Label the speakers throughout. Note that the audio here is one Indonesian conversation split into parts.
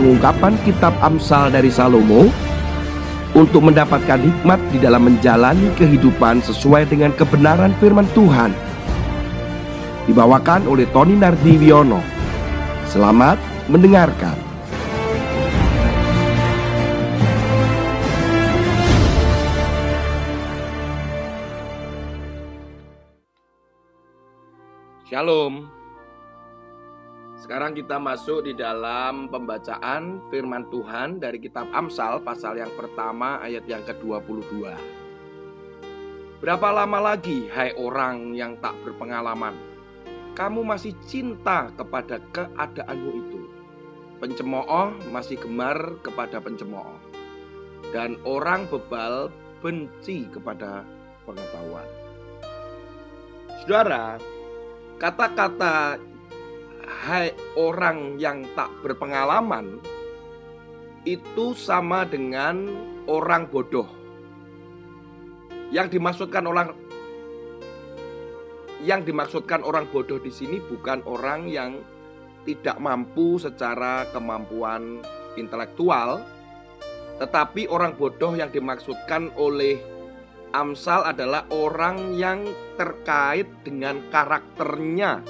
Speaker 1: pengungkapan kitab Amsal dari Salomo untuk mendapatkan hikmat di dalam menjalani kehidupan sesuai dengan kebenaran firman Tuhan. Dibawakan oleh Tony Nardiwiono. Selamat mendengarkan. Shalom. Sekarang kita masuk di dalam pembacaan firman Tuhan dari kitab Amsal pasal yang pertama ayat yang ke-22. Berapa lama lagi hai orang yang tak berpengalaman? Kamu masih cinta kepada keadaanmu itu. Pencemooh masih gemar kepada pencemooh. Dan orang bebal benci kepada pengetahuan. Saudara, kata-kata hai orang yang tak berpengalaman itu sama dengan orang bodoh. Yang dimaksudkan orang yang dimaksudkan orang bodoh di sini bukan orang yang tidak mampu secara kemampuan intelektual, tetapi orang bodoh yang dimaksudkan oleh Amsal adalah orang yang terkait dengan karakternya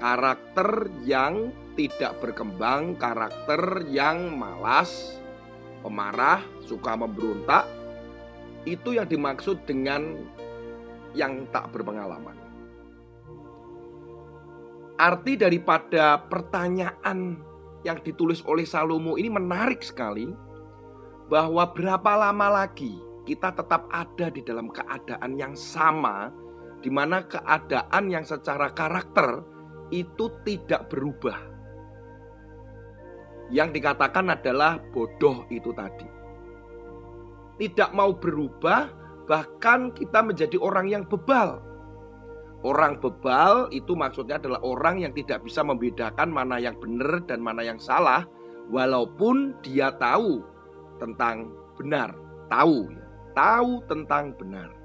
Speaker 1: karakter yang tidak berkembang, karakter yang malas, pemarah, suka memberontak, itu yang dimaksud dengan yang tak berpengalaman. Arti daripada pertanyaan yang ditulis oleh Salomo ini menarik sekali bahwa berapa lama lagi kita tetap ada di dalam keadaan yang sama di mana keadaan yang secara karakter itu tidak berubah. Yang dikatakan adalah bodoh itu tadi. Tidak mau berubah, bahkan kita menjadi orang yang bebal. Orang bebal itu maksudnya adalah orang yang tidak bisa membedakan mana yang benar dan mana yang salah, walaupun dia tahu tentang benar, tahu, ya. tahu tentang benar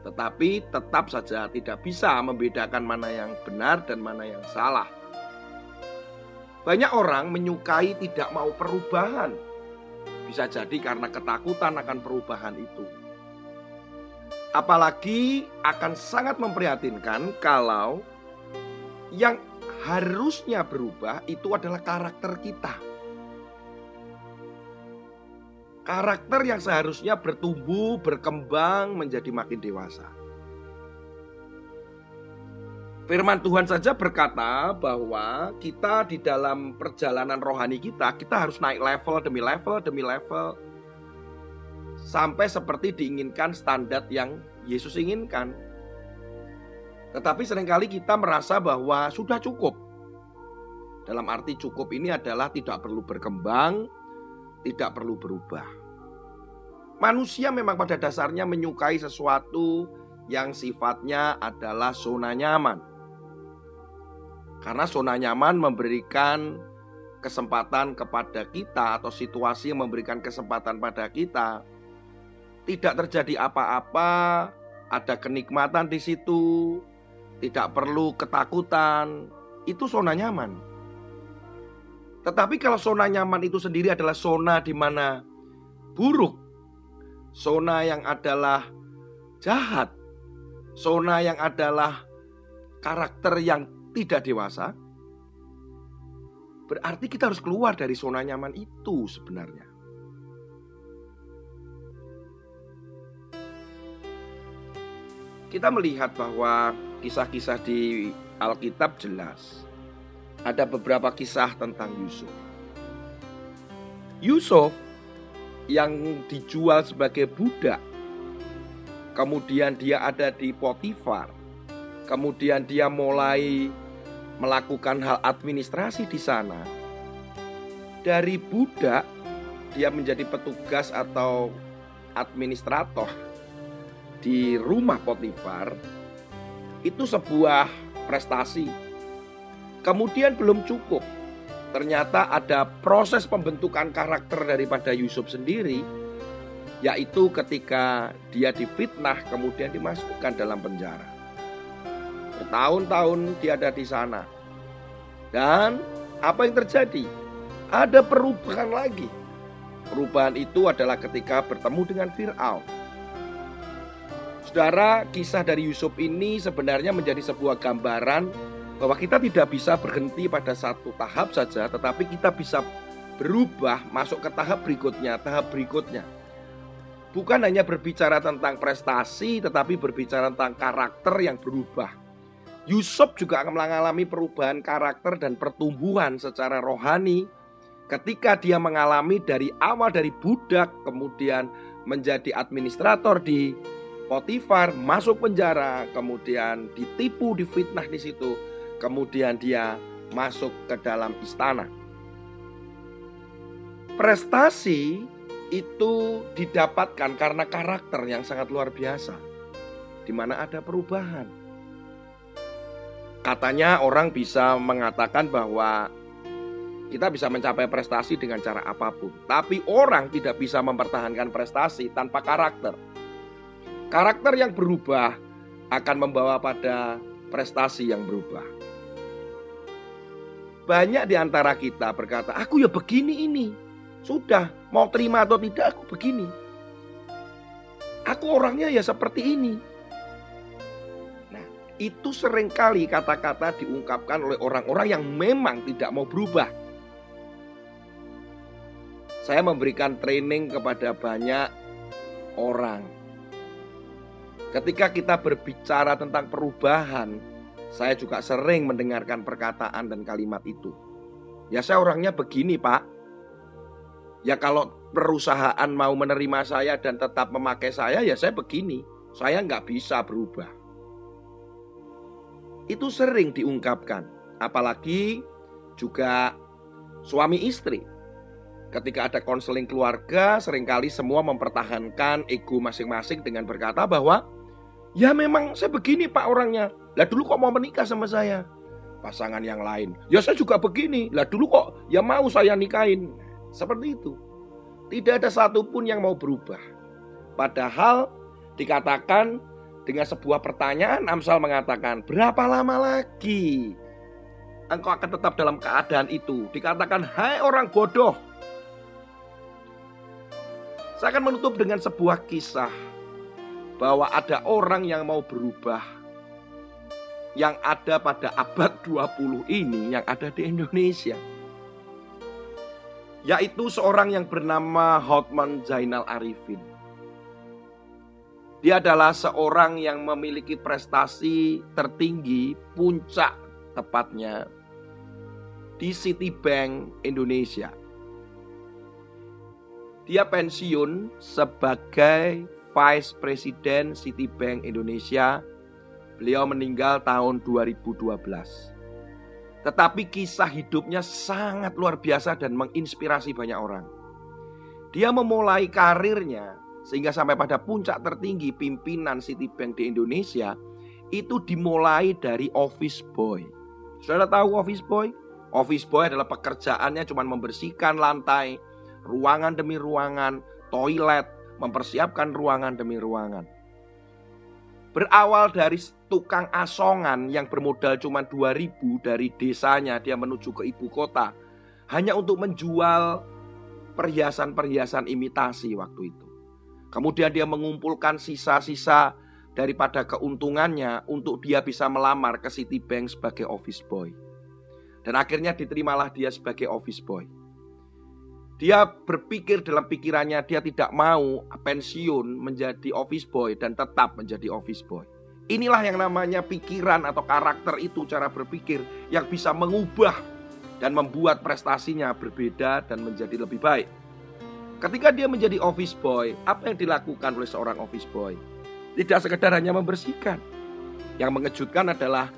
Speaker 1: tetapi tetap saja tidak bisa membedakan mana yang benar dan mana yang salah. Banyak orang menyukai tidak mau perubahan, bisa jadi karena ketakutan akan perubahan itu. Apalagi akan sangat memprihatinkan kalau yang harusnya berubah itu adalah karakter kita Karakter yang seharusnya bertumbuh, berkembang menjadi makin dewasa. Firman Tuhan saja berkata bahwa kita di dalam perjalanan rohani kita, kita harus naik level demi level demi level sampai seperti diinginkan standar yang Yesus inginkan. Tetapi sering kali kita merasa bahwa sudah cukup. Dalam arti cukup ini adalah tidak perlu berkembang, tidak perlu berubah. Manusia memang pada dasarnya menyukai sesuatu yang sifatnya adalah zona nyaman. Karena zona nyaman memberikan kesempatan kepada kita atau situasi yang memberikan kesempatan pada kita tidak terjadi apa-apa, ada kenikmatan di situ, tidak perlu ketakutan, itu zona nyaman. Tetapi kalau zona nyaman itu sendiri adalah zona di mana buruk Sona yang adalah jahat, Sona yang adalah karakter yang tidak dewasa, berarti kita harus keluar dari zona nyaman itu sebenarnya. Kita melihat bahwa kisah-kisah di Alkitab jelas. Ada beberapa kisah tentang Yusuf. Yusuf yang dijual sebagai budak. Kemudian dia ada di Potifar. Kemudian dia mulai melakukan hal administrasi di sana. Dari budak dia menjadi petugas atau administrator di rumah Potifar. Itu sebuah prestasi. Kemudian belum cukup ternyata ada proses pembentukan karakter daripada Yusuf sendiri yaitu ketika dia difitnah kemudian dimasukkan dalam penjara. Bertahun-tahun dia ada di sana. Dan apa yang terjadi? Ada perubahan lagi. Perubahan itu adalah ketika bertemu dengan Fir'aun. Saudara, kisah dari Yusuf ini sebenarnya menjadi sebuah gambaran bahwa kita tidak bisa berhenti pada satu tahap saja, tetapi kita bisa berubah masuk ke tahap berikutnya, tahap berikutnya. Bukan hanya berbicara tentang prestasi, tetapi berbicara tentang karakter yang berubah. Yusuf juga akan mengalami perubahan karakter dan pertumbuhan secara rohani ketika dia mengalami dari awal dari budak kemudian menjadi administrator di Potifar masuk penjara, kemudian ditipu, difitnah di situ, kemudian dia masuk ke dalam istana. Prestasi itu didapatkan karena karakter yang sangat luar biasa, di mana ada perubahan. Katanya orang bisa mengatakan bahwa kita bisa mencapai prestasi dengan cara apa pun, tapi orang tidak bisa mempertahankan prestasi tanpa karakter. Karakter yang berubah akan membawa pada prestasi yang berubah. Banyak di antara kita berkata, "Aku ya begini ini." Sudah, mau terima atau tidak aku begini. Aku orangnya ya seperti ini. Nah, itu sering kali kata-kata diungkapkan oleh orang-orang yang memang tidak mau berubah. Saya memberikan training kepada banyak orang Ketika kita berbicara tentang perubahan, saya juga sering mendengarkan perkataan dan kalimat itu. Ya saya orangnya begini pak. Ya kalau perusahaan mau menerima saya dan tetap memakai saya, ya saya begini. Saya nggak bisa berubah. Itu sering diungkapkan. Apalagi juga suami istri. Ketika ada konseling keluarga, sering kali semua mempertahankan ego masing-masing dengan berkata bahwa Ya memang saya begini pak orangnya. Lah dulu kok mau menikah sama saya? Pasangan yang lain. Ya saya juga begini. Lah dulu kok ya mau saya nikahin. Seperti itu. Tidak ada satupun yang mau berubah. Padahal dikatakan dengan sebuah pertanyaan Amsal mengatakan berapa lama lagi engkau akan tetap dalam keadaan itu. Dikatakan hai orang bodoh. Saya akan menutup dengan sebuah kisah bahwa ada orang yang mau berubah yang ada pada abad 20 ini yang ada di Indonesia. Yaitu seorang yang bernama Hotman Zainal Arifin. Dia adalah seorang yang memiliki prestasi tertinggi, puncak tepatnya di Citibank Indonesia. Dia pensiun sebagai Vice President Citibank Indonesia. Beliau meninggal tahun 2012. Tetapi kisah hidupnya sangat luar biasa dan menginspirasi banyak orang. Dia memulai karirnya sehingga sampai pada puncak tertinggi pimpinan Citibank di Indonesia itu dimulai dari office boy. Sudah tahu office boy? Office boy adalah pekerjaannya cuma membersihkan lantai, ruangan demi ruangan, toilet, mempersiapkan ruangan demi ruangan. Berawal dari tukang asongan yang bermodal cuma 2000 dari desanya dia menuju ke ibu kota hanya untuk menjual perhiasan-perhiasan imitasi waktu itu. Kemudian dia mengumpulkan sisa-sisa daripada keuntungannya untuk dia bisa melamar ke Citibank sebagai office boy. Dan akhirnya diterimalah dia sebagai office boy. Dia berpikir dalam pikirannya dia tidak mau pensiun menjadi office boy dan tetap menjadi office boy. Inilah yang namanya pikiran atau karakter itu cara berpikir yang bisa mengubah dan membuat prestasinya berbeda dan menjadi lebih baik. Ketika dia menjadi office boy, apa yang dilakukan oleh seorang office boy? Tidak sekedar hanya membersihkan. Yang mengejutkan adalah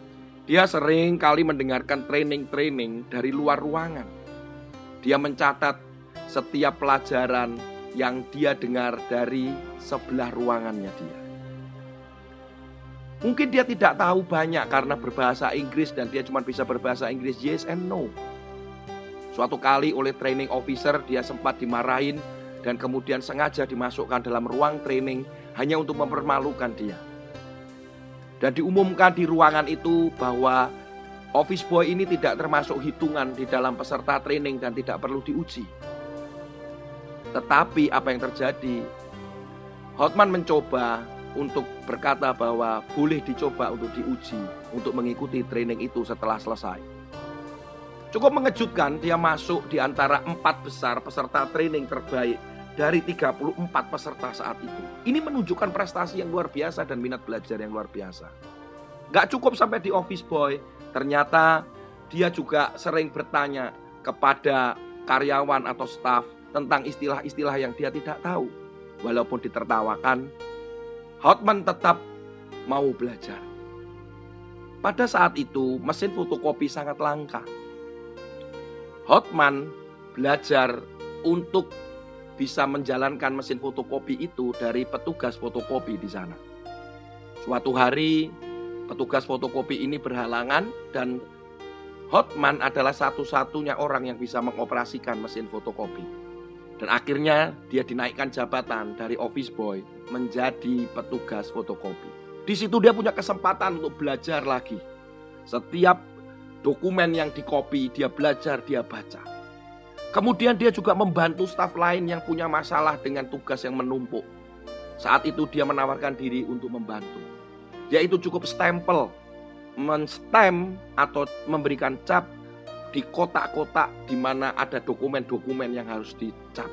Speaker 1: dia sering kali mendengarkan training-training dari luar ruangan. Dia mencatat setiap pelajaran yang dia dengar dari sebelah ruangannya dia. Mungkin dia tidak tahu banyak karena berbahasa Inggris dan dia cuma bisa berbahasa Inggris yes and no. Suatu kali oleh training officer dia sempat dimarahin dan kemudian sengaja dimasukkan dalam ruang training hanya untuk mempermalukan dia. Dan diumumkan di ruangan itu bahwa Office boy ini tidak termasuk hitungan di dalam peserta training dan tidak perlu diuji. Tetapi apa yang terjadi? Hotman mencoba untuk berkata bahwa boleh dicoba untuk diuji untuk mengikuti training itu setelah selesai. Cukup mengejutkan dia masuk di antara empat besar peserta training terbaik dari 34 peserta saat itu. Ini menunjukkan prestasi yang luar biasa dan minat belajar yang luar biasa. Gak cukup sampai di office boy, ternyata dia juga sering bertanya kepada karyawan atau staff tentang istilah-istilah yang dia tidak tahu. Walaupun ditertawakan, Hotman tetap mau belajar. Pada saat itu, mesin fotokopi sangat langka. Hotman belajar untuk bisa menjalankan mesin fotokopi itu dari petugas fotokopi di sana. Suatu hari, petugas fotokopi ini berhalangan dan Hotman adalah satu-satunya orang yang bisa mengoperasikan mesin fotokopi. Dan akhirnya dia dinaikkan jabatan dari office boy menjadi petugas fotokopi. Di situ dia punya kesempatan untuk belajar lagi. Setiap dokumen yang dikopi, dia belajar, dia baca. Kemudian dia juga membantu staf lain yang punya masalah dengan tugas yang menumpuk. Saat itu dia menawarkan diri untuk membantu. Yaitu cukup stempel, menstem atau memberikan cap di kotak-kotak di mana ada dokumen-dokumen yang harus dicap.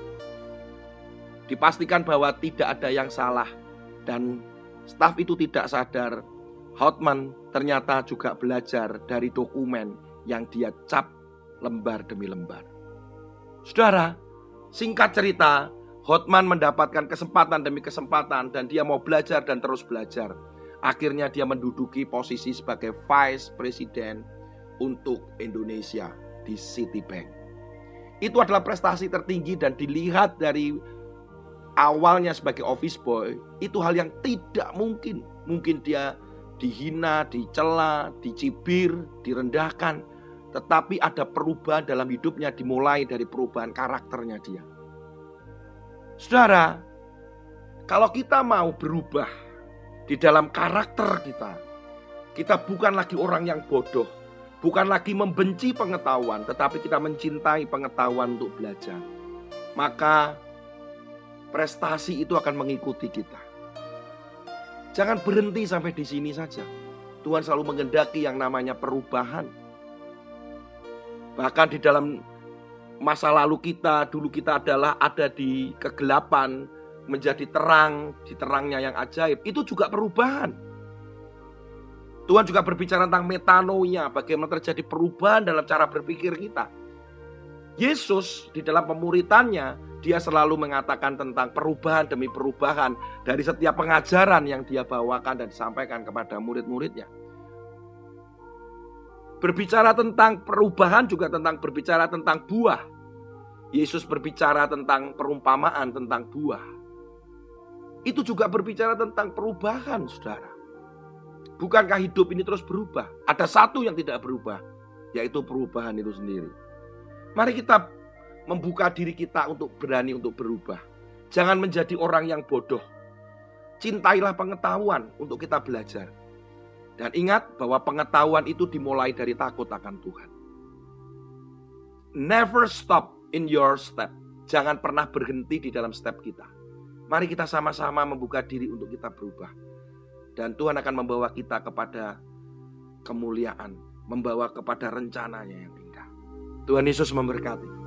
Speaker 1: Dipastikan bahwa tidak ada yang salah dan staf itu tidak sadar Hotman ternyata juga belajar dari dokumen yang dia cap lembar demi lembar. Saudara, singkat cerita, Hotman mendapatkan kesempatan demi kesempatan dan dia mau belajar dan terus belajar. Akhirnya dia menduduki posisi sebagai Vice President untuk Indonesia di Citibank. Itu adalah prestasi tertinggi dan dilihat dari awalnya sebagai office boy, itu hal yang tidak mungkin. Mungkin dia dihina, dicela, dicibir, direndahkan. Tetapi ada perubahan dalam hidupnya dimulai dari perubahan karakternya dia. Saudara, kalau kita mau berubah di dalam karakter kita, kita bukan lagi orang yang bodoh, bukan lagi membenci pengetahuan, tetapi kita mencintai pengetahuan untuk belajar. Maka prestasi itu akan mengikuti kita. Jangan berhenti sampai di sini saja. Tuhan selalu mengendaki yang namanya perubahan. Bahkan di dalam masa lalu kita, dulu kita adalah ada di kegelapan, menjadi terang, di terangnya yang ajaib. Itu juga perubahan. Tuhan juga berbicara tentang metanoia, bagaimana terjadi perubahan dalam cara berpikir kita. Yesus di dalam pemuritannya dia selalu mengatakan tentang perubahan demi perubahan dari setiap pengajaran yang dia bawakan dan disampaikan kepada murid-muridnya. Berbicara tentang perubahan juga tentang berbicara tentang buah. Yesus berbicara tentang perumpamaan tentang buah. Itu juga berbicara tentang perubahan, saudara. Bukankah hidup ini terus berubah? Ada satu yang tidak berubah, yaitu perubahan itu sendiri. Mari kita membuka diri kita untuk berani untuk berubah. Jangan menjadi orang yang bodoh. Cintailah pengetahuan untuk kita belajar. Dan ingat bahwa pengetahuan itu dimulai dari takut akan Tuhan. Never stop in your step. Jangan pernah berhenti di dalam step kita. Mari kita sama-sama membuka diri untuk kita berubah. Dan Tuhan akan membawa kita kepada kemuliaan. Membawa kepada rencananya yang indah. Tuhan Yesus memberkati.